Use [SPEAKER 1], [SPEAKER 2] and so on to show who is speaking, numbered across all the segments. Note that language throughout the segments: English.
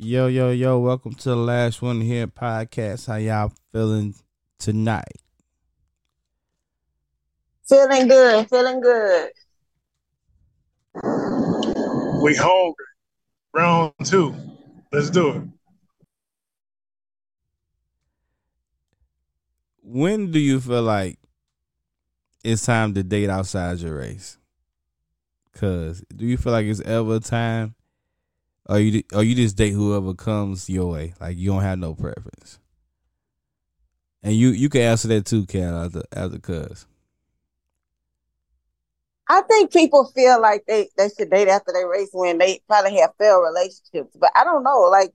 [SPEAKER 1] Yo, yo, yo, welcome to the last one here podcast. How y'all feeling tonight?
[SPEAKER 2] Feeling good, feeling good.
[SPEAKER 3] We hungry. Round two. Let's do it.
[SPEAKER 1] When do you feel like it's time to date outside your race? Cause do you feel like it's ever a time, or you or you just date whoever comes your way? Like you don't have no preference. And you you can answer that too, Cal, after after cuz.
[SPEAKER 2] I think people feel like they, they should date after they race when they probably have failed relationships. But I don't know. Like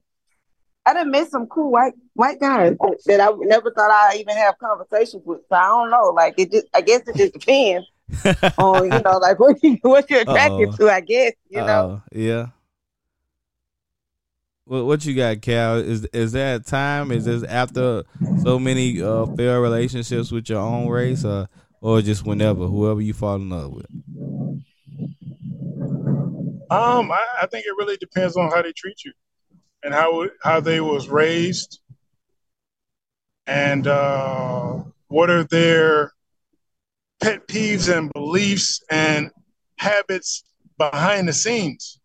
[SPEAKER 2] I done met some cool white white guys that I never thought I'd even have conversations with. So I don't know. Like it just I guess it just depends on, you know, like what you what you're attracted
[SPEAKER 1] Uh-oh.
[SPEAKER 2] to, I guess, you know.
[SPEAKER 1] Uh, yeah. What what you got, Cal? Is is that time? Is this after so many uh failed relationships with your own race, or or just whenever, whoever you fall in love with?
[SPEAKER 3] Um, I, I think it really depends on how they treat you and how how they was raised and uh, what are their pet peeves and beliefs and habits behind the scenes.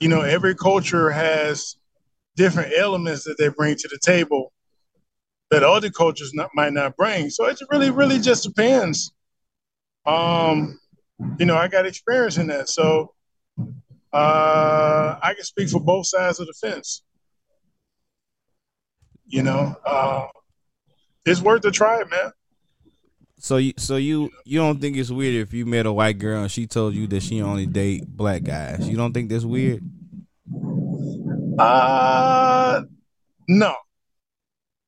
[SPEAKER 3] You know, every culture has different elements that they bring to the table that other cultures not, might not bring. So it really, really just depends. Um, you know, I got experience in that, so uh, I can speak for both sides of the fence. You know, uh, it's worth a try, man.
[SPEAKER 1] So you so you you don't think it's weird if you met a white girl and she told you that she only date black guys? You don't think that's weird?
[SPEAKER 3] Uh, no.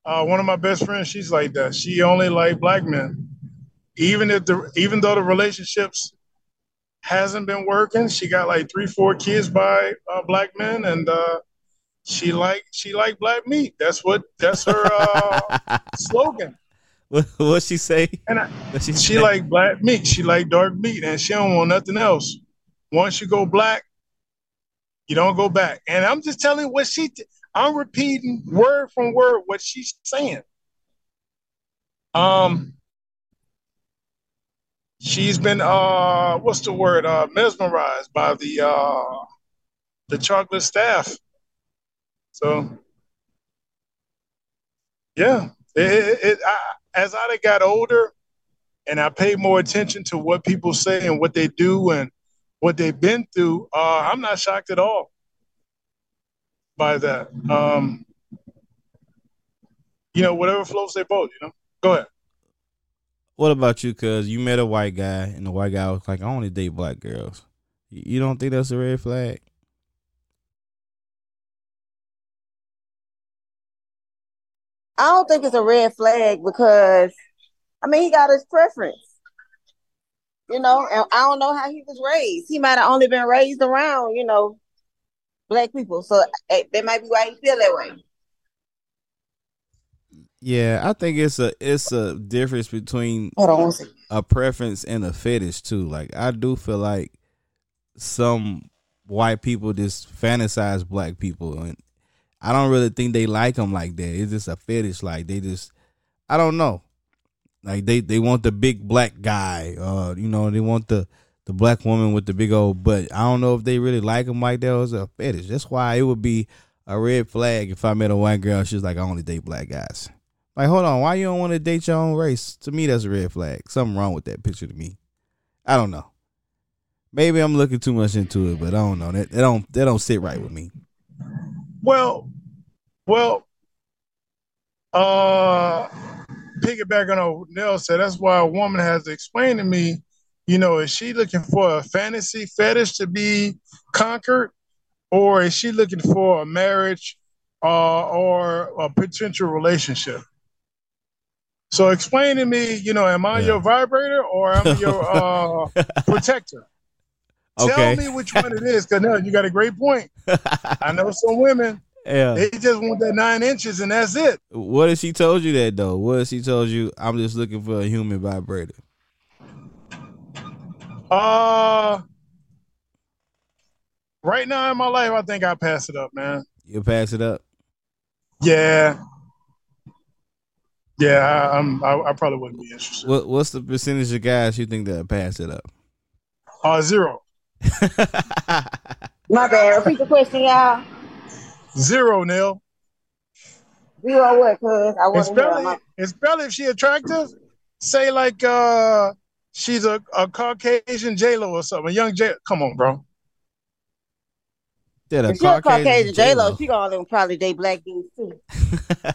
[SPEAKER 3] Uh, one of my best friends, she's like that. She only like black men, even if the even though the relationships hasn't been working. She got like three, four kids by uh, black men, and uh, she like she like black meat. That's what that's her uh, slogan.
[SPEAKER 1] What what she say?
[SPEAKER 3] And I,
[SPEAKER 1] she,
[SPEAKER 3] she
[SPEAKER 1] say?
[SPEAKER 3] like black meat. She like dark meat, and she don't want nothing else. Once you go black, you don't go back. And I'm just telling what she. T- I'm repeating word from word what she's saying. Um, she's been uh, what's the word? Uh, mesmerized by the uh, the chocolate staff. So, yeah, it, it, it I, as I got older and I pay more attention to what people say and what they do and what they've been through, uh, I'm not shocked at all by that. Um, you know, whatever floats their boat, you know. Go ahead.
[SPEAKER 1] What about you? Cause you met a white guy and the white guy was like, I only date black girls. You don't think that's a red flag?
[SPEAKER 2] I don't think it's a red flag because I mean he got his preference. You know, and I don't know how he was raised. He might have only been raised around, you know, black people. So eh, that might be why he feel that way.
[SPEAKER 1] Yeah, I think it's a it's a difference between
[SPEAKER 2] on
[SPEAKER 1] a preference and a fetish too. Like I do feel like some white people just fantasize black people, and I don't really think they like them like that. It's just a fetish. Like they just, I don't know. Like they they want the big black guy, uh, you know, they want the the black woman with the big old butt. I don't know if they really like them like that. It's a fetish. That's why it would be a red flag if I met a white girl. She's like, I only date black guys. Like, hold on, why you don't want to date your own race? To me, that's a red flag. Something wrong with that picture to me. I don't know. Maybe I'm looking too much into it, but I don't know. That, that don't that don't sit right with me.
[SPEAKER 3] Well, well, uh, piggyback on what Nell said, that's why a woman has to explain to me, you know, is she looking for a fantasy fetish to be conquered, or is she looking for a marriage uh, or a potential relationship? So explain to me, you know, am I
[SPEAKER 1] Yeah.
[SPEAKER 3] your vibrator or am I your uh, protector?
[SPEAKER 1] Okay.
[SPEAKER 3] Tell me which one it is, because no, you got a great point. I know some women,
[SPEAKER 1] yeah.
[SPEAKER 3] they just want that nine inches and that's it.
[SPEAKER 1] What if she told you that though? What if she told you I'm just looking for a human vibrator?
[SPEAKER 3] Uh right now in my life, I think I pass it up, man.
[SPEAKER 1] You pass it up.
[SPEAKER 3] Yeah, yeah, I, I'm. I, I probably wouldn't be interested.
[SPEAKER 1] What What's the percentage of guys you think that pass it up?
[SPEAKER 3] Uh, zero,
[SPEAKER 2] My bad. Repeat the question, y'all.
[SPEAKER 3] zero, Neil.
[SPEAKER 2] Zero what? Cause I wasn't here.
[SPEAKER 3] Especially,
[SPEAKER 2] My,
[SPEAKER 3] especially if she attractive. Say like uh, she's a, a Caucasian J Lo or something. A young J. Come on, bro.
[SPEAKER 1] Did a
[SPEAKER 2] if she a Caucasian J Lo,
[SPEAKER 1] J-Lo.
[SPEAKER 2] she gonna probably date black dudes too.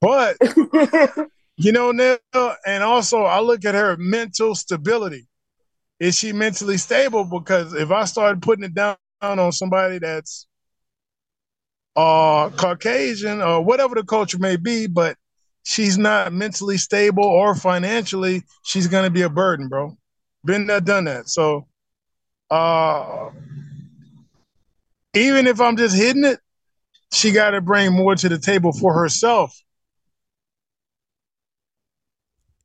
[SPEAKER 3] But you know, Neil, and also I look at her mental stability. Is she mentally stable? Because if I started putting it down on somebody that's uh Caucasian or whatever the culture may be, but she's not mentally stable or financially, she's gonna be a burden, bro. Been there, done that. So uh even if I'm just hitting it, she gotta bring more to the table for herself.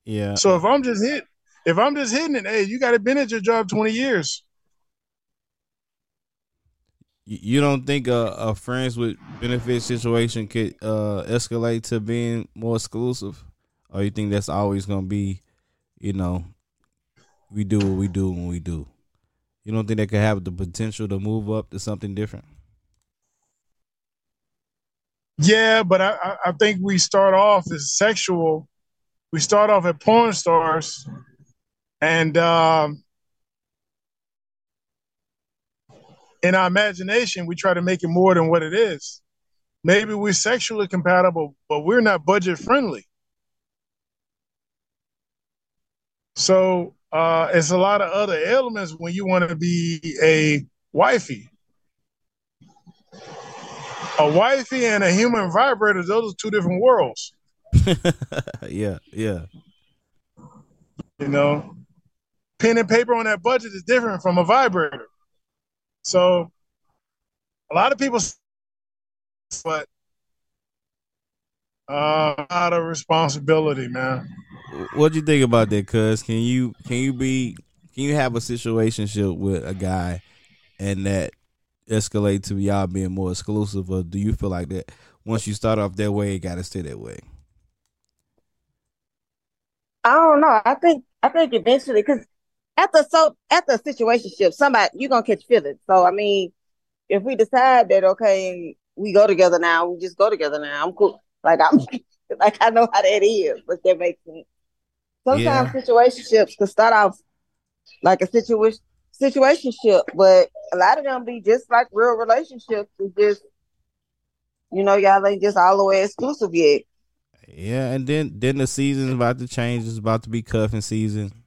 [SPEAKER 1] yeah.
[SPEAKER 3] So if I'm just hit, if I'm just hitting it, hey, you got to been at your job 20 years.
[SPEAKER 1] You don't think a, a friends with benefit situation could uh, escalate to being more exclusive, or you think that's always gonna be, you know, we do what we do when we do. You don't think that could have the potential to move up to something different?
[SPEAKER 3] Yeah, but I, I think we start off as sexual. We start off at porn stars, and um, in our imagination, we try to make it more than what it is. Maybe we're sexually compatible, but we're not budget friendly. So uh, it's a lot of other elements when you want to be a wifey. A wifey and a human vibrator, those are two different worlds.
[SPEAKER 1] yeah, yeah.
[SPEAKER 3] You know, pen and paper on that budget is different from a vibrator. So, a lot of people, but uh, out of responsibility, man.
[SPEAKER 1] What do you think about that? Cuz can you can you be can you have a situationship with a guy and that escalate to y'all being more exclusive, or do you feel like that once you start off that way, it got to stay that way?
[SPEAKER 2] I don't know. I think I think eventually, because after so after a situationship, somebody you're gonna catch feelings. So I mean, if we decide that okay, we go together now, we just go together now. I'm cool. Like I'm like I know how that is, but that makes sense. Sometimes situationships can start off like a situation situationship, but a lot of them be just like real relationships. It's just you know, y'all ain't just all the way exclusive yet.
[SPEAKER 1] Yeah, and then then the season's about to change. It's about to be cuffing season.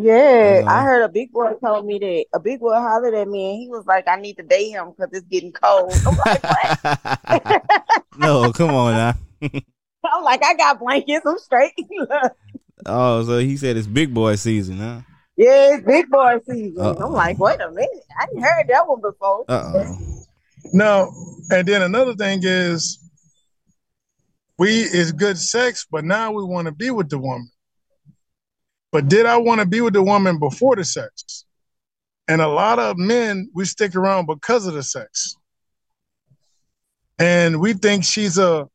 [SPEAKER 2] Yeah,
[SPEAKER 1] Uh-huh.
[SPEAKER 2] I heard a big boy told me that a big boy hollered at me and he was like, I need to date him because it's getting cold. I'm like, what?
[SPEAKER 1] no, come on now.
[SPEAKER 2] I'm like, I got blankets, I'm straight.
[SPEAKER 1] Oh, so he said it's big boy season, huh?
[SPEAKER 2] yeah, it's big boy season.
[SPEAKER 1] Uh-oh.
[SPEAKER 2] I'm like, wait a minute. I didn't heard that one before.
[SPEAKER 1] Uh oh.
[SPEAKER 3] No, and then another thing is, we is good sex, but now we want to be with the woman. But did I want to be with the woman before the sex? And a lot of men, we stick around because of the sex. And we think she's a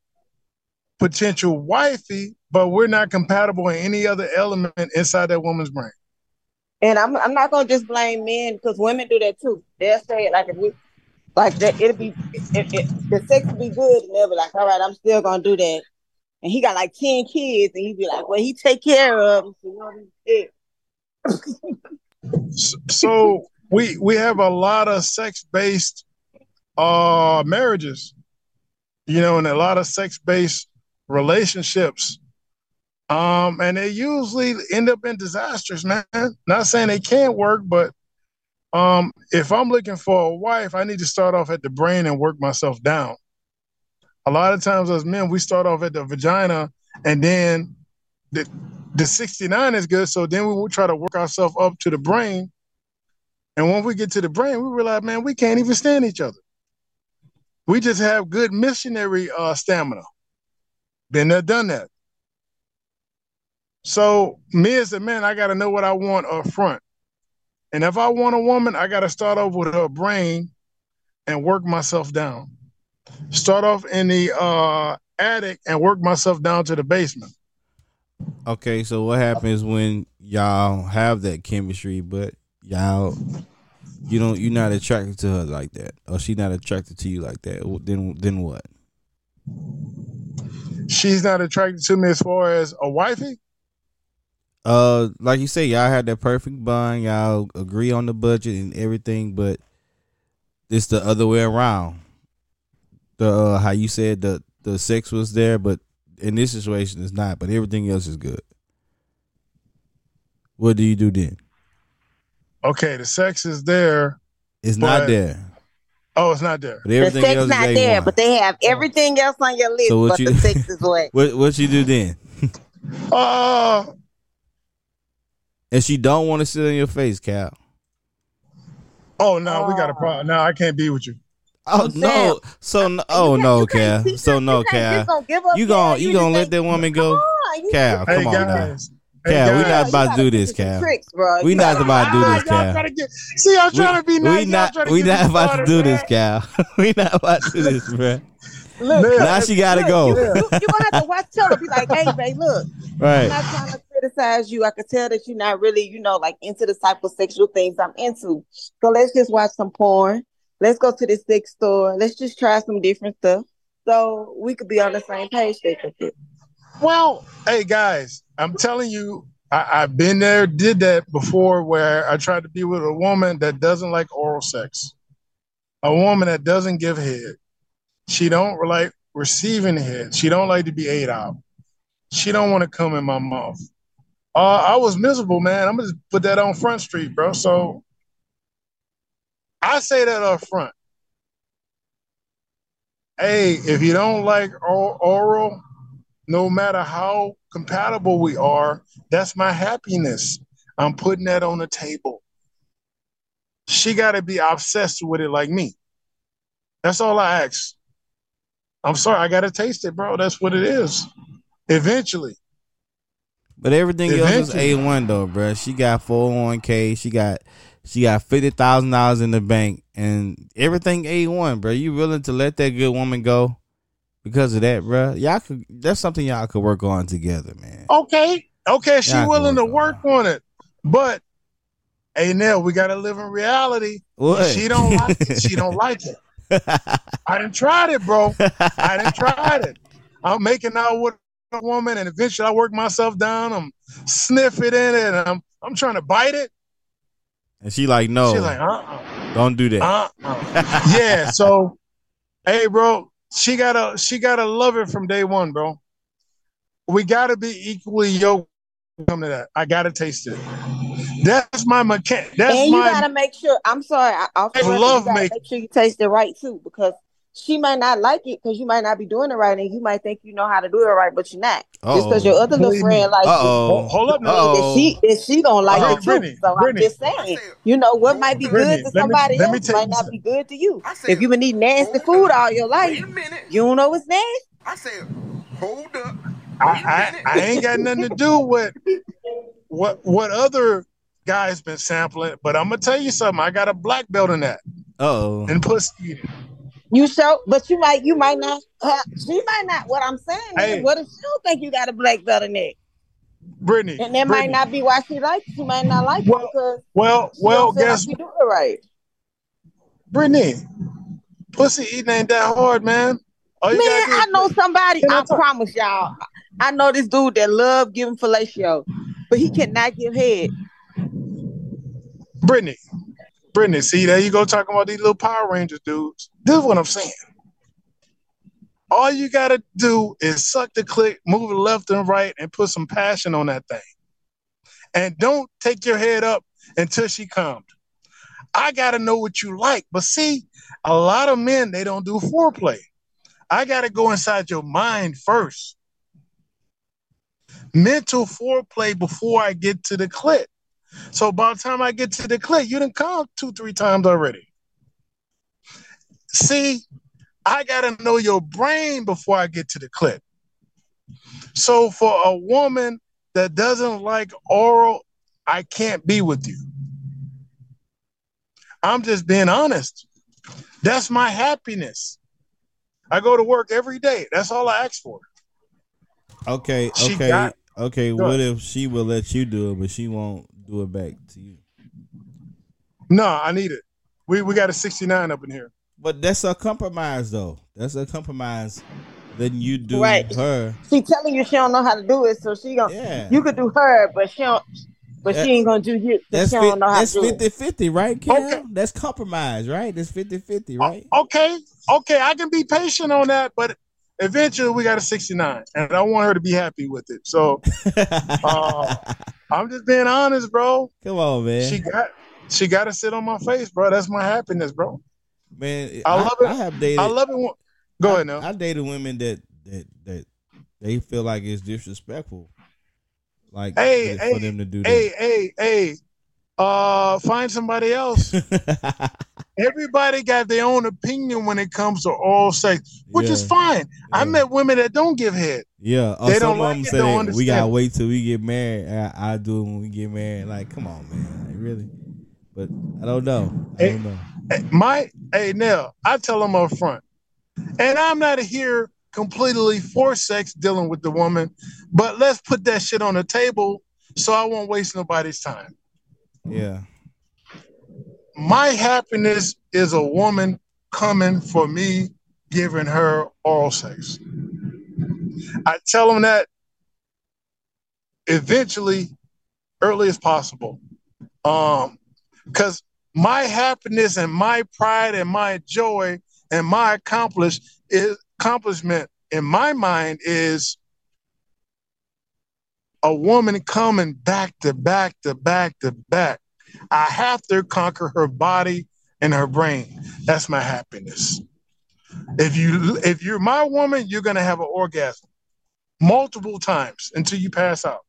[SPEAKER 3] potential wifey, but we're not compatible in any other element inside that woman's brain.
[SPEAKER 2] And I'm I'm not gonna just blame men because women do that too. They'll say it like if we like that it'll be it, it, the sex will be good and they'll be like, all right, I'm still gonna do that. And he got like 10 kids and he'd be like, well, he take care of. So,
[SPEAKER 3] we we have a lot of sex based uh marriages you know and a lot of sex based relationships. Um and they usually end up in disasters man. Not saying they can't work but um if i'm looking for a wife i need to start off at the brain and work myself down a lot of times as men we start off at the vagina and then the the 69 is good so then we will try to work ourselves up to the brain and when we get to the brain, we realize, man, we can't even stand each other. We just have good missionary uh, stamina. Been there, done that. So me as a man, I got to know what I want up front. And if I want a woman, I got to start off with her brain and work myself down. Start off in the uh, attic and work myself down to the basement.
[SPEAKER 1] Okay, so what happens when y'all have that chemistry, but y'all you don't you're not attracted to her like that, or she not attracted to you like that? Then then what?
[SPEAKER 3] She's not attracted to me as far as a wifey.
[SPEAKER 1] Uh, like you say, y'all had that perfect bond. Y'all agree on the budget and everything, but it's the other way around. The uh, how you said the the sex was there, but in this situation, it's not. But everything else is good. What do you do then?
[SPEAKER 3] Okay, the sex is there.
[SPEAKER 1] It's
[SPEAKER 3] But-
[SPEAKER 1] not there.
[SPEAKER 3] Oh, it's not there.
[SPEAKER 1] But
[SPEAKER 2] The sex
[SPEAKER 1] else
[SPEAKER 2] not
[SPEAKER 1] is
[SPEAKER 2] there,
[SPEAKER 1] A1.
[SPEAKER 2] but they have everything else on your list,
[SPEAKER 1] So what
[SPEAKER 2] but
[SPEAKER 1] you-
[SPEAKER 2] the sex is what.
[SPEAKER 1] what what you do then?
[SPEAKER 3] Uh,
[SPEAKER 1] And she don't want to sit on your face, Cal.
[SPEAKER 3] oh no, we got a problem. No, I can't be with you.
[SPEAKER 1] Oh
[SPEAKER 2] I'm
[SPEAKER 1] no! So oh, no, oh
[SPEAKER 2] You
[SPEAKER 1] no,
[SPEAKER 2] you
[SPEAKER 1] Cal. So no, Cal.
[SPEAKER 2] just gonna
[SPEAKER 1] You
[SPEAKER 2] there.
[SPEAKER 1] gon' you
[SPEAKER 2] just
[SPEAKER 1] gonna let that woman go?
[SPEAKER 2] You-
[SPEAKER 1] Cal, come on now. Cal, we not about to do this, Cal. We not about to do this, Cal.
[SPEAKER 3] trying to get, see, I'm trying to be nice.
[SPEAKER 1] we not we not about to do this, Cal. we not about to do this, bro.
[SPEAKER 2] Look,
[SPEAKER 1] Now she gotta go.
[SPEAKER 2] You, you, you gonna have to watch her. Be like, hey, babe, look.
[SPEAKER 1] Right.
[SPEAKER 2] I'm not trying to criticize you. I could tell that you're not really, you know, like into the type of sexual things I'm into. So let's just watch some porn. Let's go to the sex store. Let's just try some different stuff. So we could be on the same page.
[SPEAKER 3] Well, hey guys, I'm telling you, I, I've been there, did that before, where I tried to be with a woman that doesn't like oral sex, a woman that doesn't give head. She don't like receiving head. She don't like to be ate out. She don't want to come in my mouth. Uh, I was miserable, man. I'm gonna put that on Front Street, bro. So I say that up front. Hey, if you don't like oral, no matter how compatible we are, that's my happiness. I'm putting that on the table. She got to be obsessed with it like me. That's all I ask. I'm sorry, I got to taste it, bro. That's what it is. Eventually.
[SPEAKER 1] But everything else is A one though, bro. She got four hundred one k. She got she got fifty thousand dollars in the bank, and everything A one, bro. You willing to let that good woman go because of that, bro? Y'all could. That's something y'all could work on together, man.
[SPEAKER 3] Okay. Okay, she
[SPEAKER 1] can
[SPEAKER 3] willing to
[SPEAKER 1] work
[SPEAKER 3] work on it. But hey Nell, we gotta live in reality.
[SPEAKER 1] What?
[SPEAKER 3] She don't like it. She don't like it. I done tried it, bro. I done tried it. I'm making out with a woman, and eventually I work myself down. I'm sniffing in it, and I'm I'm trying to bite it.
[SPEAKER 1] And she like, no,
[SPEAKER 3] She's like, uh, uh
[SPEAKER 1] don't do that.
[SPEAKER 3] uh, uh. yeah. So, hey, bro, she gotta she gotta love it from day one, bro. We gotta be equally yoked. Come to that. I gotta taste it. That's my mechanic. That's
[SPEAKER 2] and you
[SPEAKER 3] my
[SPEAKER 2] gotta make sure. I'm sorry. I, off the
[SPEAKER 3] I
[SPEAKER 2] record,
[SPEAKER 3] love
[SPEAKER 2] you gotta
[SPEAKER 3] making-
[SPEAKER 2] make sure you taste it right too, because she might not like it because you might not be doing it right, and you might think you know how to do it right, but you're not. Oh, Just because your other little
[SPEAKER 3] Believe
[SPEAKER 2] friend like
[SPEAKER 1] oh.
[SPEAKER 3] hold up now.
[SPEAKER 2] that she that she gonna like
[SPEAKER 3] Uh-oh.
[SPEAKER 2] it too.
[SPEAKER 3] Brittany,
[SPEAKER 2] so
[SPEAKER 3] Brittany.
[SPEAKER 2] I'm just saying, you know what might be
[SPEAKER 3] Brittany,
[SPEAKER 2] good to
[SPEAKER 3] let me-
[SPEAKER 2] somebody
[SPEAKER 3] let me
[SPEAKER 2] else might not
[SPEAKER 3] something.
[SPEAKER 2] be good to you.
[SPEAKER 4] I said,
[SPEAKER 2] If you been eating nasty food all your life,
[SPEAKER 4] Wait a minute.
[SPEAKER 2] you don't know it's nasty.
[SPEAKER 4] I said, hold up.
[SPEAKER 3] I,
[SPEAKER 4] Wait a
[SPEAKER 3] I,
[SPEAKER 4] minute.
[SPEAKER 3] I ain't got nothing to do with what what other guys been sampling, but I'm gonna tell you something. I got a black belt in that
[SPEAKER 1] oh.
[SPEAKER 3] and pussy eating.
[SPEAKER 2] You show, but you might you might not. Uh, Have, she might not. What I'm saying
[SPEAKER 3] Hey.
[SPEAKER 2] is, what if she don't think you got a black belt in it?
[SPEAKER 3] Brittany,
[SPEAKER 2] And that
[SPEAKER 3] Brittany.
[SPEAKER 2] might not be why she likes you. She might not like you
[SPEAKER 3] Well,
[SPEAKER 2] because
[SPEAKER 3] Well, well, guess
[SPEAKER 2] like you do it right.
[SPEAKER 3] Brittany, pussy eating ain't that hard, man. All
[SPEAKER 2] Man, I know somebody.
[SPEAKER 3] Can I
[SPEAKER 2] I promise y'all. I know this dude that love giving fellatio, but he cannot give head.
[SPEAKER 3] Brittany, Brittany, see, there you go talking about these little Power Rangers dudes. This is what I'm saying. All you gotta do is suck the click, move it left and right, and put some passion on that thing. And don't take your head up until she comes. I gotta know what you like. But see, a lot of men they don't do foreplay. I gotta go inside your mind first. Mental foreplay before I get to the clit. So by the time I get to the clit, you didn't come two, three times already. See, I gotta know your brain before I get to the clit. So for a woman that doesn't like oral, I can't be with you. I'm just being honest. That's my happiness. I go to work every day. That's all I ask for.
[SPEAKER 1] Okay,
[SPEAKER 3] She
[SPEAKER 1] okay, okay. What if she will let you do it, but she won't do it back to you?
[SPEAKER 3] No, I need it. We we got a 69 up in here.
[SPEAKER 1] But that's a compromise, though. That's a compromise. Then you do
[SPEAKER 2] Right.
[SPEAKER 1] her.
[SPEAKER 2] She telling you she don't know how to do it, so she gonna
[SPEAKER 1] Yeah.
[SPEAKER 2] you could do her, but she don't. But
[SPEAKER 1] That-
[SPEAKER 2] she ain't gonna do you. 'cause
[SPEAKER 1] That's
[SPEAKER 2] she
[SPEAKER 1] fi-
[SPEAKER 2] don't know how
[SPEAKER 1] that's
[SPEAKER 2] to do it.
[SPEAKER 1] 50 50, right, Cam?
[SPEAKER 3] Okay.
[SPEAKER 1] That's compromise, right? That's 50 50, right?
[SPEAKER 3] Okay, okay, I can be patient on that, but eventually we got a 69, and I want her to be happy with it. So uh, I'm just being honest, bro.
[SPEAKER 1] Come on, man.
[SPEAKER 3] She got she got to sit on my face, bro. That's my happiness, bro.
[SPEAKER 1] man,
[SPEAKER 3] I love it.
[SPEAKER 1] I have dated.
[SPEAKER 3] I love it. When, go
[SPEAKER 1] I,
[SPEAKER 3] ahead now.
[SPEAKER 1] I dated women that that that they feel like it's disrespectful, like
[SPEAKER 3] Hey,
[SPEAKER 1] for,
[SPEAKER 3] hey,
[SPEAKER 1] them to do
[SPEAKER 3] hey, hey, hey. Uh, find somebody else. Everybody got their own opinion when it comes to all sex, which is
[SPEAKER 1] Yeah,
[SPEAKER 3] fine. I met women that don't give head.
[SPEAKER 1] Yeah, or
[SPEAKER 3] They don't like it,
[SPEAKER 1] say
[SPEAKER 3] don't
[SPEAKER 1] we gotta wait till we get married. I, I do when we get married. Like, come on, man, like, really? But I don't know. I don't know.
[SPEAKER 3] Hey, My hey Nell, I tell them up front, and I'm not here completely for sex dealing with the woman, but let's put that shit on the table so I won't waste nobody's time.
[SPEAKER 1] Yeah,
[SPEAKER 3] My happiness is a woman coming for me, giving her oral sex. I tell them that eventually, early as possible. Um, because my happiness and my pride and my joy and my accomplish is accomplishment in my mind is a woman coming back to back to back to back. I have to conquer her body and her brain. That's my happiness. If you if you're my woman, you're gonna have an orgasm multiple times until you pass out.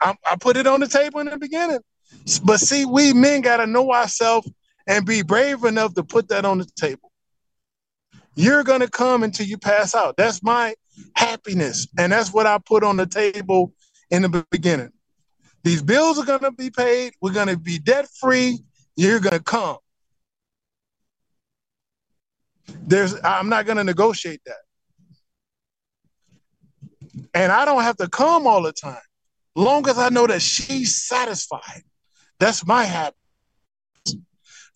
[SPEAKER 3] I, I put it on the table in the beginning, but see, we men gotta know ourselves and be brave enough to put that on the table. You're gonna come until you pass out. That's my happiness, and that's what I put on the table in the beginning. These bills are gonna be paid. We're gonna be debt free. You're gonna come. There's I'm not gonna negotiate that. And I don't have to come all the time. Long as I know that she's satisfied. That's my happiness.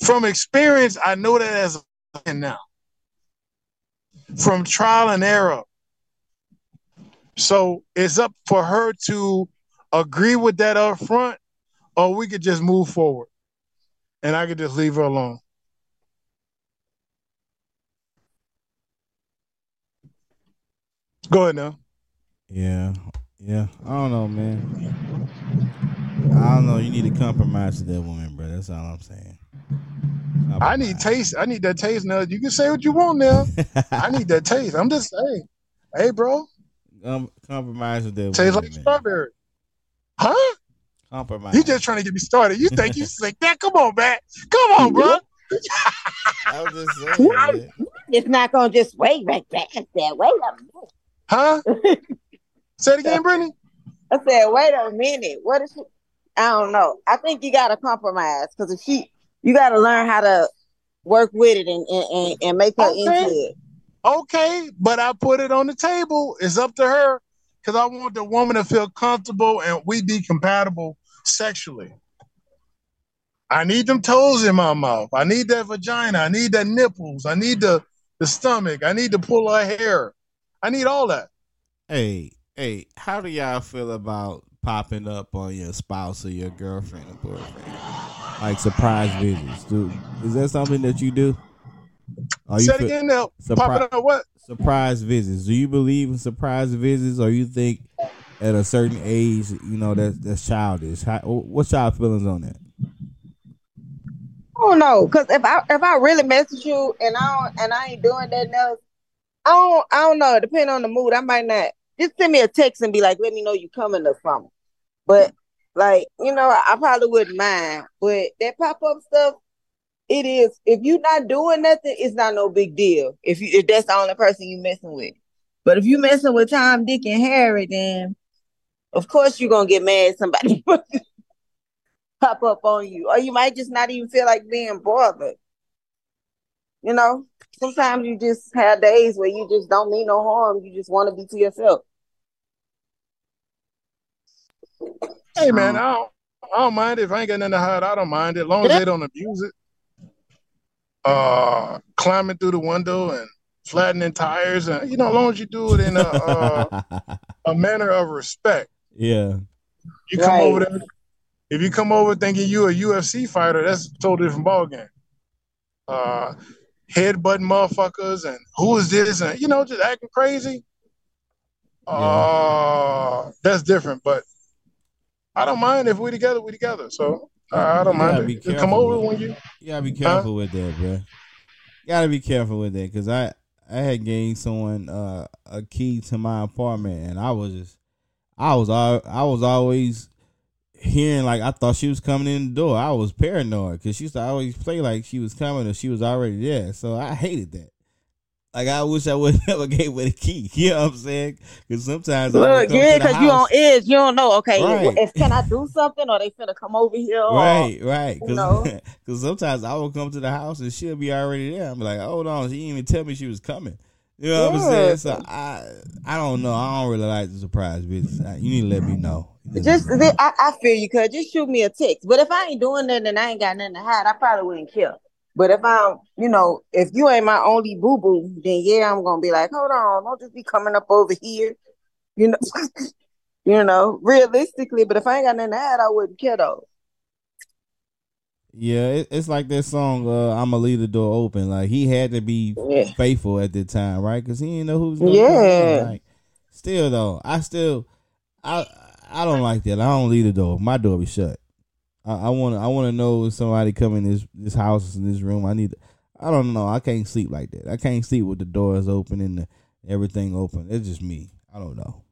[SPEAKER 3] From experience, I know that as a man now. From trial and error. So it's up for her to agree with that up front, or we could just move forward. And I could just leave her alone. Go ahead now.
[SPEAKER 1] yeah, yeah. I don't know, man. I don't know. You need to compromise with that woman, bro. That's all I'm saying.
[SPEAKER 3] I need taste. I need that taste now. You can say what you want now. I need that taste. I'm just saying. Hey, bro,
[SPEAKER 1] um, compromise with that
[SPEAKER 3] tastes
[SPEAKER 1] woman,
[SPEAKER 3] like
[SPEAKER 1] man.
[SPEAKER 3] strawberry. Huh?
[SPEAKER 1] Compromise.
[SPEAKER 3] You just trying to get me started. You think you slick that? Come on, man. Come on, bro.
[SPEAKER 1] I was just saying, man.
[SPEAKER 2] It's not gonna just wait right back there. Wait a minute.
[SPEAKER 3] Huh? Say it again, Brittany.
[SPEAKER 2] I said, wait a minute. What is she? I don't know. I think you gotta compromise because if she, you gotta learn how to work with it and and, and, and make her
[SPEAKER 3] Okay.
[SPEAKER 2] into it.
[SPEAKER 3] Okay, but I put it on the table. It's up to her because I want the woman to feel comfortable and we be compatible sexually. I need them toes in my mouth. I need that vagina. I need that nipples. I need the, the stomach. I need to pull her hair. I need all that.
[SPEAKER 1] Hey, hey, how do y'all feel about popping up on your spouse or your girlfriend or boyfriend? Like surprise visits. Do is that something that you do? Are you
[SPEAKER 3] Say it
[SPEAKER 1] fe-
[SPEAKER 3] again now.
[SPEAKER 1] surpri-
[SPEAKER 3] Pop it up. What?
[SPEAKER 1] surprise visits. Do you believe in surprise visits, or you think at a certain age, you know, that's that's childish? How, what's y'all feelings on that?
[SPEAKER 2] Oh, I don't know, cause if I if I really message you and I don't, and I ain't doing that else, I don't I don't know. Depending on the mood, I might not. Just send me a text and be like, "Let me know you coming or something." But like you know, I, probably wouldn't mind. But that pop up stuff, it is. If you're not doing nothing, it's not no big deal. If you if that's the only person you messing with. But if you messing with Tom, Dick, and Harry, then of course you're gonna get mad. Somebody pop up on you, or you might just not even feel like being bothered. You know, sometimes you just have days where you just don't mean no harm. You just want to be to yourself.
[SPEAKER 3] Hey man, I don't, I don't mind it. if I ain't got nothing to hide. I don't mind it, as long as they don't abuse it. Uh, climbing through the window and flattening tires, and you know, as long as you do it in a uh, a manner of respect.
[SPEAKER 1] yeah.
[SPEAKER 3] You come
[SPEAKER 2] Right.
[SPEAKER 3] over there. If you come over thinking you a UFC fighter, that's a totally different ballgame. Uh, headbutting motherfuckers and who is this and you know just acting crazy. Uh, that's different. But I don't mind if we together, we together. So I I don't mind
[SPEAKER 1] be
[SPEAKER 3] it. Come over when you.
[SPEAKER 1] You gotta be careful with that, bro. You gotta be careful with that because I I had gave someone uh, a key to my apartment and I was just I was I was always hearing like I thought she was coming in the door. I was paranoid because she used to always play like she was coming or she was already there. So I hated that. Like I wish I would never gave her the key. You know what I'm saying? Because sometimes I
[SPEAKER 2] Look, yeah, because you on edge. You don't know. Okay,
[SPEAKER 1] Right.
[SPEAKER 2] if can I do something, or they finna come over here? Or,
[SPEAKER 1] Right, right.
[SPEAKER 2] you
[SPEAKER 1] Because
[SPEAKER 2] know?
[SPEAKER 1] sometimes I will come to the house and she'll be already there. I'm like, hold on, she didn't even tell me she was coming. You know what I'm saying? So I, I don't know. I don't really like the surprise bitch. Uh, You need to let me know.
[SPEAKER 2] Just I, I feel you, cause just shoot me a text. But if I ain't doing nothing and I ain't got nothing to hide, I probably wouldn't care. But if I'm, you know, if you ain't my only boo boo, then yeah, I'm gonna be like, hold on, don't just be coming up over here, you know, you know, realistically. But if I ain't got nothing to hide, I wouldn't care though.
[SPEAKER 1] Yeah, it, it's like that song. Uh, I'ma leave the door open. Like he had to be
[SPEAKER 2] Yeah.
[SPEAKER 1] faithful at the time, right? Because he didn't know who was gonna
[SPEAKER 2] Yeah.
[SPEAKER 1] Like, still though, I still, I, I don't like that. I don't leave the door. My door be shut. I want to. I want to know if somebody come in this this house in this room. I need. I don't know. I can't sleep like that. I can't sleep with the doors open and the, everything open. It's just me. I don't know.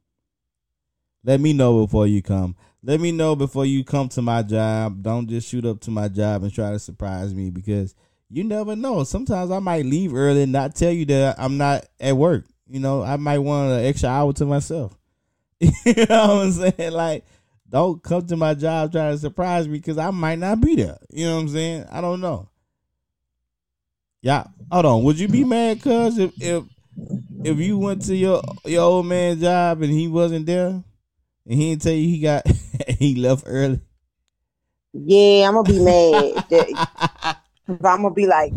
[SPEAKER 1] Let me know before you come. Let me know before you come to my job. Don't just shoot up to my job and try to surprise me because you never know. Sometimes I might leave early and not tell you that I'm not at work. You know, I might want an extra hour to myself. you know what I'm saying? Like, don't come to my job trying to surprise me because I might not be there. You know what I'm saying? I don't know. Yeah, hold on. Would you be mad, cuz if if if you went to your your old man's job and he wasn't there and he didn't tell you he got he left early?
[SPEAKER 2] Yeah, I'm gonna be mad. Cause I'm gonna be like,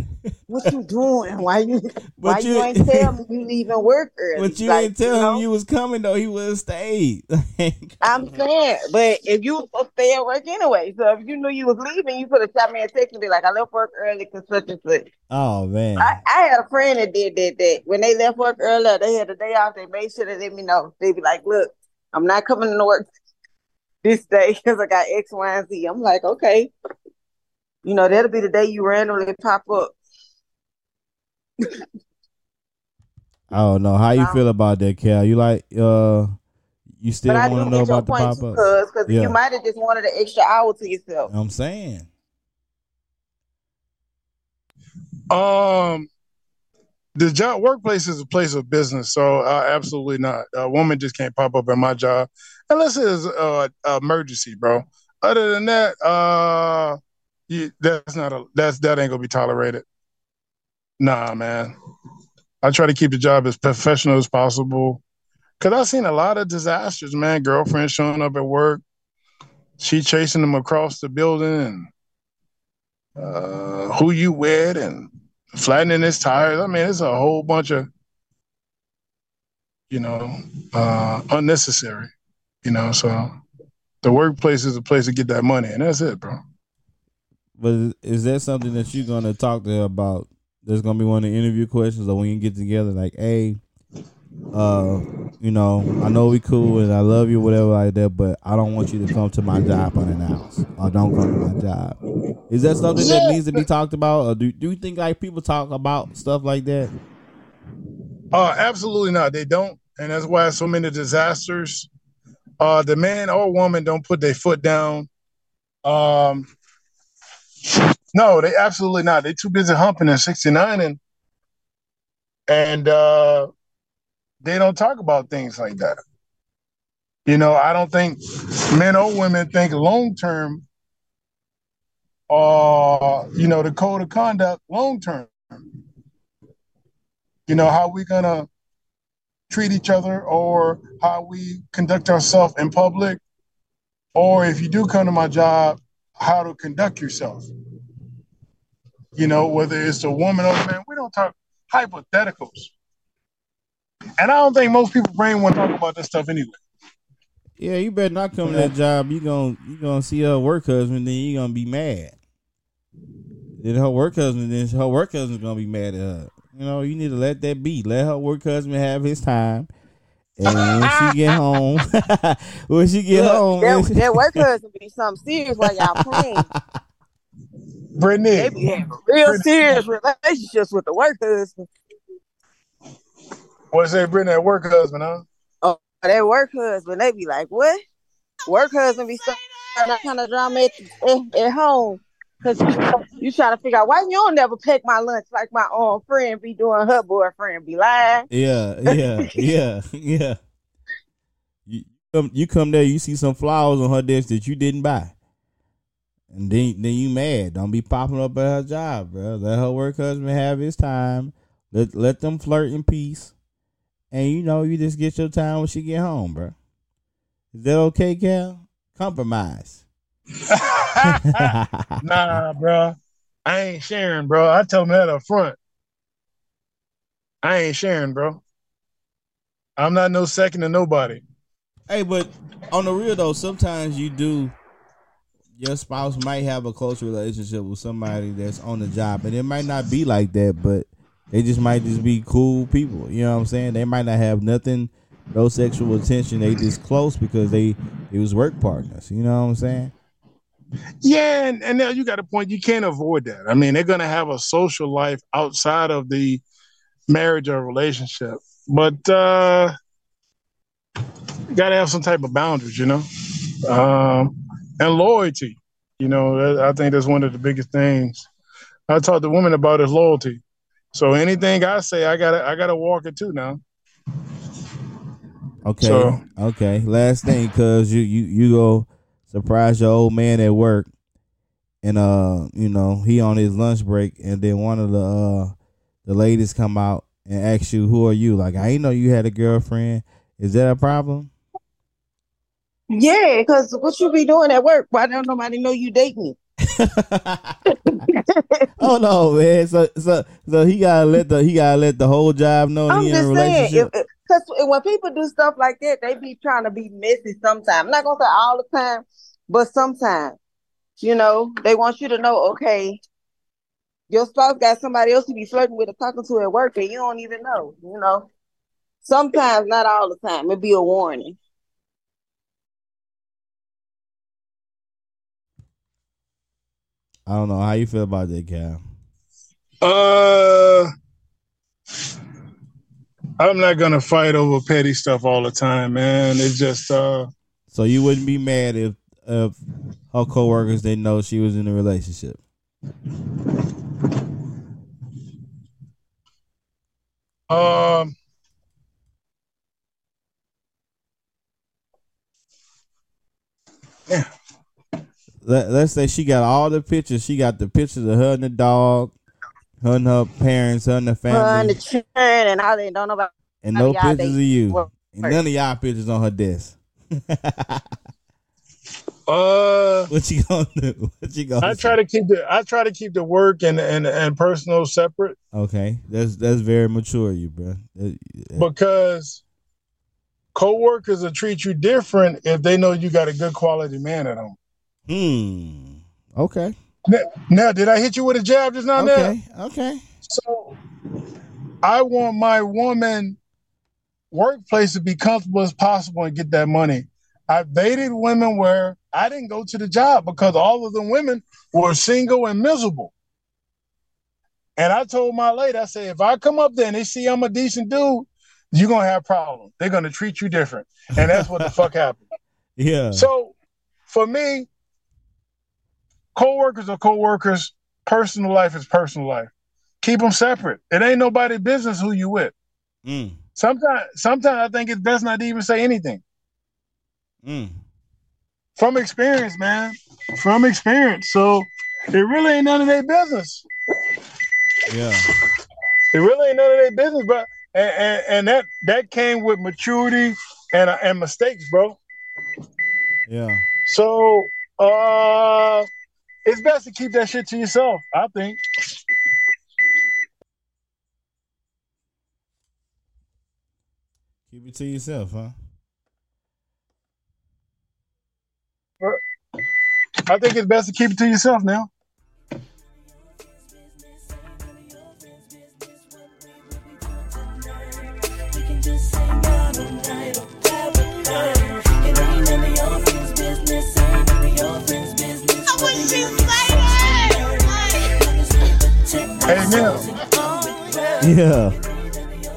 [SPEAKER 2] "What you doing? Why you? why you,
[SPEAKER 1] you-
[SPEAKER 2] ain't tell me you leaving work early?"
[SPEAKER 1] But you
[SPEAKER 2] Like,
[SPEAKER 1] didn't tell
[SPEAKER 2] know?
[SPEAKER 1] him you was coming though. He would have stayed.
[SPEAKER 2] I'm saying, but if you was supposed to stay at work anyway, so if you knew you was leaving, you could have shot me a text and be like, "I left work early because such and such."
[SPEAKER 1] oh man.
[SPEAKER 2] I, I had a friend that did that. That when they left work early, they had a day off. They made sure to let me know. They be like, "Look, I'm not coming to work this day because I got X, Y, and Z." I'm like, "Okay." You know, that'll be the day you randomly pop up.
[SPEAKER 1] I don't know how you feel about that, Cal. You like uh, you still
[SPEAKER 2] I
[SPEAKER 1] want
[SPEAKER 2] do
[SPEAKER 1] to know
[SPEAKER 2] get your
[SPEAKER 1] about the pop up?
[SPEAKER 2] cuz
[SPEAKER 1] Yeah.
[SPEAKER 2] you might have just wanted an extra hour to yourself.
[SPEAKER 1] I'm saying.
[SPEAKER 3] Um, the job workplace is a place of business, so uh, absolutely not. A woman just can't pop up at my job unless it's uh, a emergency, bro. Other than that, uh, you, that's not a that's that ain't gonna be tolerated. Nah, man. I try to keep the job as professional as possible. Cause I've seen a lot of disasters, man. Girlfriend showing up at work, she chasing them across the building, and uh, who you with, and flattening his tires. I mean, it's a whole bunch of, you know, uh, unnecessary. You know, so the workplace is a place to get that money, and that's it, bro.
[SPEAKER 1] But is that something that you're gonna talk to her about? There's gonna be one of the interview questions, or when you get together, like, hey, uh, you know, I know we cool and I love you, whatever like that, but I don't want you to come to my job unannounced, or don't come to my job. Is that something that needs to be talked about, or do do you think like people talk about stuff like that?
[SPEAKER 3] Uh, absolutely not. They don't, and that's why so many disasters. Uh, the man or woman don't put their foot down. Um, no, they absolutely not. They too busy humping in '69, and and uh, they don't talk about things like that. You know, I don't think men or women think long term. Uh, you know, the code of conduct long term. You know, how we gonna treat each other or how we conduct ourselves in public, or if you do come to my job, how to conduct yourself. You know, whether it's a woman or a man, we don't talk hypotheticals. And I don't think most people brain want to talk about this stuff anyway.
[SPEAKER 1] Yeah, you better not come to that job. You gonna you gonna see her work husband, then you gonna be mad. Then her work husband, then her work husband's gonna be mad at her. You know, you need to let that be. Let her work husband have his time. And when she get home, when she get
[SPEAKER 2] Look,
[SPEAKER 1] home,
[SPEAKER 2] that, that work husband be something serious while y'all playing. They be having real serious relationships with the work husband.
[SPEAKER 3] What is say Brittany That work husband, huh?
[SPEAKER 2] Oh, that work husband, they be like, what? Work husband be starting that kind of drama at, at, at home. Cause you try to figure out why you don't never pack my lunch like my own friend be doing her boyfriend be lying.
[SPEAKER 1] Yeah, yeah, yeah, yeah. You come, you come there, you see some flowers on her desk that you didn't buy, and then then you mad. Don't be popping up at her job, bro. Let her work husband have his time. Let let them flirt in peace, and you know you just get your time when she get home, bro. Is that okay, Cal? Compromise.
[SPEAKER 3] nah, bro. I ain't sharing, bro. I tell them that up front. I ain't sharing, bro. I'm not no second to nobody.
[SPEAKER 1] Hey, but on the real though, sometimes you do. Your spouse might have a close relationship with somebody that's on the job, and it might not be like that, but they just might just be cool people. You know what I'm saying? They might not have nothing, no sexual attention. They just close because they it was work partners. You know what I'm saying?
[SPEAKER 3] Yeah, and, and now you got a point. You can't avoid that. I mean, they're gonna have a social life outside of the marriage or relationship, but uh you gotta have some type of boundaries, you know, um, and loyalty. You know, I think that's one of the biggest things. I talk to women about is loyalty. So anything I say, I gotta I gotta walk it too now.
[SPEAKER 1] Okay,
[SPEAKER 3] So-
[SPEAKER 1] okay. Last thing, cause you you you go surprise your old man at work, and uh, you know he on his lunch break, and then one of the uh the ladies come out and ask you, "Who are you?" Like I ain't know you had a girlfriend. Is that a problem?
[SPEAKER 2] Yeah, because what you be doing at work? Why don't nobody know you date me?
[SPEAKER 1] oh no, man. So so so he gotta let the he gotta let the whole job know
[SPEAKER 2] I'm
[SPEAKER 1] he in a
[SPEAKER 2] just saying,
[SPEAKER 1] relationship.
[SPEAKER 2] Because when people do stuff like that, they be trying to be messy sometimes. I'm not gonna say all the time, but sometimes, you know, they want you to know, okay, your spouse got somebody else to be flirting with or talking to at work, and you don't even know. You know, sometimes, not all the time, it be a warning.
[SPEAKER 1] I don't know how you feel about that, Cal.
[SPEAKER 3] Uh, I'm not gonna fight over petty stuff all the time, man. It's just uh,
[SPEAKER 1] So you wouldn't be mad if if her coworkers didn't know she was in a relationship.
[SPEAKER 3] um,
[SPEAKER 1] Let, let's say she got all the pictures. She got the pictures of her and the dog, her and her parents, her and the
[SPEAKER 2] Her and
[SPEAKER 1] family,
[SPEAKER 2] the churn and all that. Don't know about.
[SPEAKER 1] and no pictures of you,
[SPEAKER 2] work.
[SPEAKER 1] and none of y'all pictures on her desk.
[SPEAKER 3] uh,
[SPEAKER 1] what you gonna do? What you gonna?
[SPEAKER 3] I try to keep the I try to keep the work and and and personal separate
[SPEAKER 1] Okay, that's that's very mature, of you bro. That-
[SPEAKER 3] because coworkers will treat you different if they know you got a good quality man at home.
[SPEAKER 1] Hmm. Okay.
[SPEAKER 3] Now, now, did I hit you with a jab just now? Now?
[SPEAKER 1] Okay. Okay.
[SPEAKER 3] So I want my woman workplace to be comfortable as possible and get that money. I've dated women where I didn't go to the job because all of the women were single and miserable. And I told my lady, I said, if I come up there and they see I'm a decent dude, you're gonna have problems. They're gonna treat you different. And that's what the fuck happened.
[SPEAKER 1] Yeah.
[SPEAKER 3] So for me, co-workers are co-workers, personal life is personal life. Keep them separate. It ain't nobody business who you with.
[SPEAKER 1] Mm.
[SPEAKER 3] Sometimes sometimes I think it's best not to even say anything.
[SPEAKER 1] Mm.
[SPEAKER 3] From experience, man. From experience. So it really ain't none of their business.
[SPEAKER 1] Yeah.
[SPEAKER 3] It really ain't none of their business, bro. And, and, and that that came with maturity and and mistakes, bro.
[SPEAKER 1] Yeah.
[SPEAKER 3] So uh it's best to keep that shit to yourself, I think.
[SPEAKER 1] Keep it to yourself, huh?
[SPEAKER 3] I think it's best to keep it to yourself now. Now,
[SPEAKER 1] Yeah.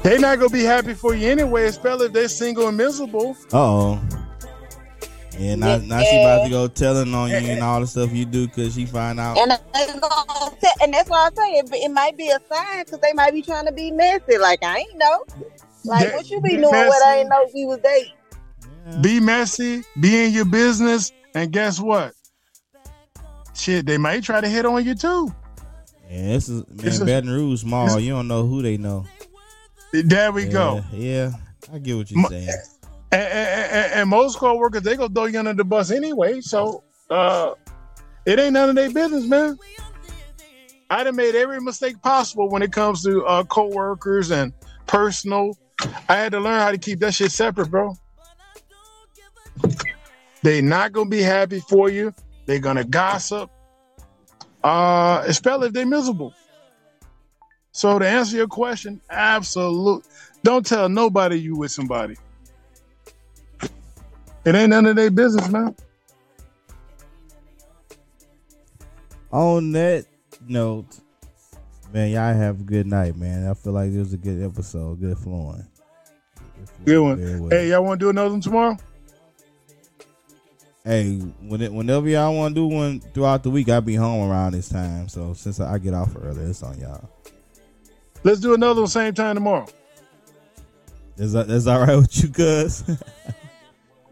[SPEAKER 3] they not gonna be happy for you anyway, especially if they're single and miserable.
[SPEAKER 1] Oh. Yeah, now, now she about to go telling on you and all the stuff you do because she find out.
[SPEAKER 2] And, they and that's why I say it, it might be a sign because they might be trying to be messy. Like I ain't know. Like what you be
[SPEAKER 3] be
[SPEAKER 2] doing? What I ain't know we was dating.
[SPEAKER 1] Yeah.
[SPEAKER 3] Be messy, be in your business, and guess what? Shit, they might try to hit on you too.
[SPEAKER 1] Yeah, this is man,
[SPEAKER 3] This is-
[SPEAKER 1] Baton Rouge small. You don't know who they know.
[SPEAKER 3] There we
[SPEAKER 1] yeah,
[SPEAKER 3] go.
[SPEAKER 1] Yeah, I get what you're
[SPEAKER 3] Mo-
[SPEAKER 1] saying.
[SPEAKER 3] And, and, and- and most co-workers, they gonna throw you under the bus anyway. So uh it ain't none of their business, man. I done made every mistake possible when it comes to uh co-workers and personal. I had to learn how to keep that shit separate, bro. They not gonna be happy for you. They're gonna gossip. Uh, especially if they're miserable. So to answer your question, absolute. Don't tell nobody you with somebody. It ain't none of their business, man.
[SPEAKER 1] On that note, man, y'all have a good night, man. I feel like it was a good episode, good flowing.
[SPEAKER 3] Good one. Hey, y'all want to do another one tomorrow?
[SPEAKER 1] Hey, when it, whenever y'all want to do one throughout the week, I'll be home around this time. So since I get off early, it's on y'all.
[SPEAKER 3] Let's do another one same time tomorrow.
[SPEAKER 1] Is that's all right with you, cuz?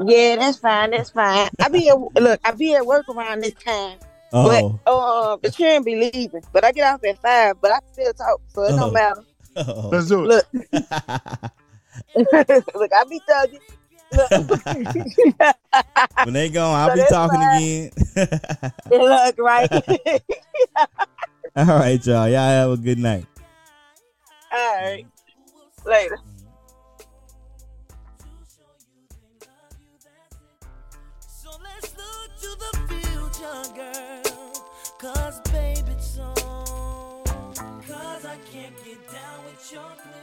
[SPEAKER 2] Yeah, that's fine. That's fine. I be at, look. I be at work around this time,
[SPEAKER 1] oh,
[SPEAKER 2] but uh, the children be leaving. But I get off at five. But I can still talk, so it
[SPEAKER 1] Oh.
[SPEAKER 2] don't matter.
[SPEAKER 1] oh.
[SPEAKER 3] Let's do it.
[SPEAKER 2] Look, look. I be thugging. Look,
[SPEAKER 1] when they gone, I'll
[SPEAKER 2] So
[SPEAKER 1] be talking
[SPEAKER 2] fine.
[SPEAKER 1] again.
[SPEAKER 2] look right.
[SPEAKER 1] all right, y'all. Y'all have a good night.
[SPEAKER 2] All right. Later.
[SPEAKER 5] So let's look to the future, girl. Cause baby, it's on. Cause I can't get down with your clique.